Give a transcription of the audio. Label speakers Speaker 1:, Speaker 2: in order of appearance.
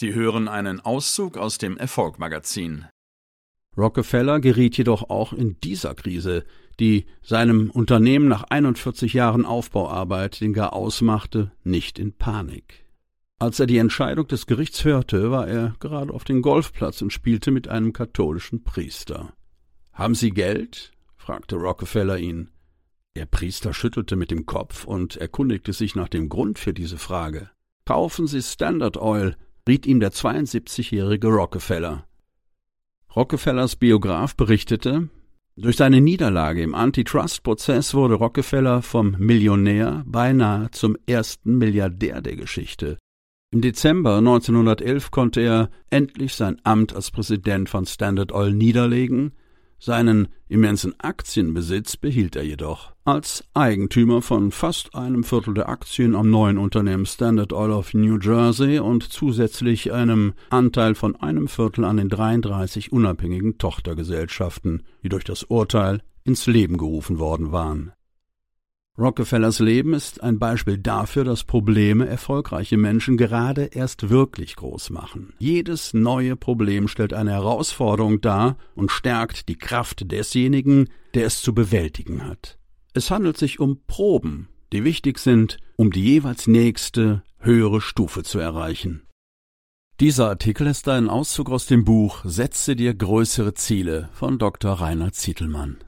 Speaker 1: Sie hören einen Auszug aus dem Erfolgmagazin.
Speaker 2: Rockefeller geriet jedoch auch in dieser Krise, die seinem Unternehmen nach 41 Jahren Aufbauarbeit den gar ausmachte, nicht in Panik. Als er die Entscheidung des Gerichts hörte, war er gerade auf dem Golfplatz und spielte mit einem katholischen Priester. Haben Sie Geld? fragte Rockefeller ihn. Der Priester schüttelte mit dem Kopf und erkundigte sich nach dem Grund für diese Frage. Kaufen Sie Standard Oil, riet ihm der 72-jährige Rockefeller. Rockefellers Biograf berichtete, durch seine Niederlage im Antitrust-Prozess wurde Rockefeller vom Millionär beinahe zum ersten Milliardär der Geschichte. Im Dezember 1911 konnte er endlich sein Amt als Präsident von Standard Oil niederlegen, seinen immensen Aktienbesitz behielt er jedoch. Als Eigentümer von fast einem Viertel der Aktien am neuen Unternehmen Standard Oil of New Jersey und zusätzlich einem Anteil von einem Viertel an den 33 unabhängigen Tochtergesellschaften, die durch das Urteil ins Leben gerufen worden waren. Rockefellers Leben ist ein Beispiel dafür, dass Probleme erfolgreiche Menschen gerade erst wirklich groß machen. Jedes neue Problem stellt eine Herausforderung dar und stärkt die Kraft desjenigen, der es zu bewältigen hat. Es handelt sich um Proben, die wichtig sind, um die jeweils nächste, höhere Stufe zu erreichen. Dieser Artikel ist ein Auszug aus dem Buch Setze dir größere Ziele von Dr. Rainer Zietelmann.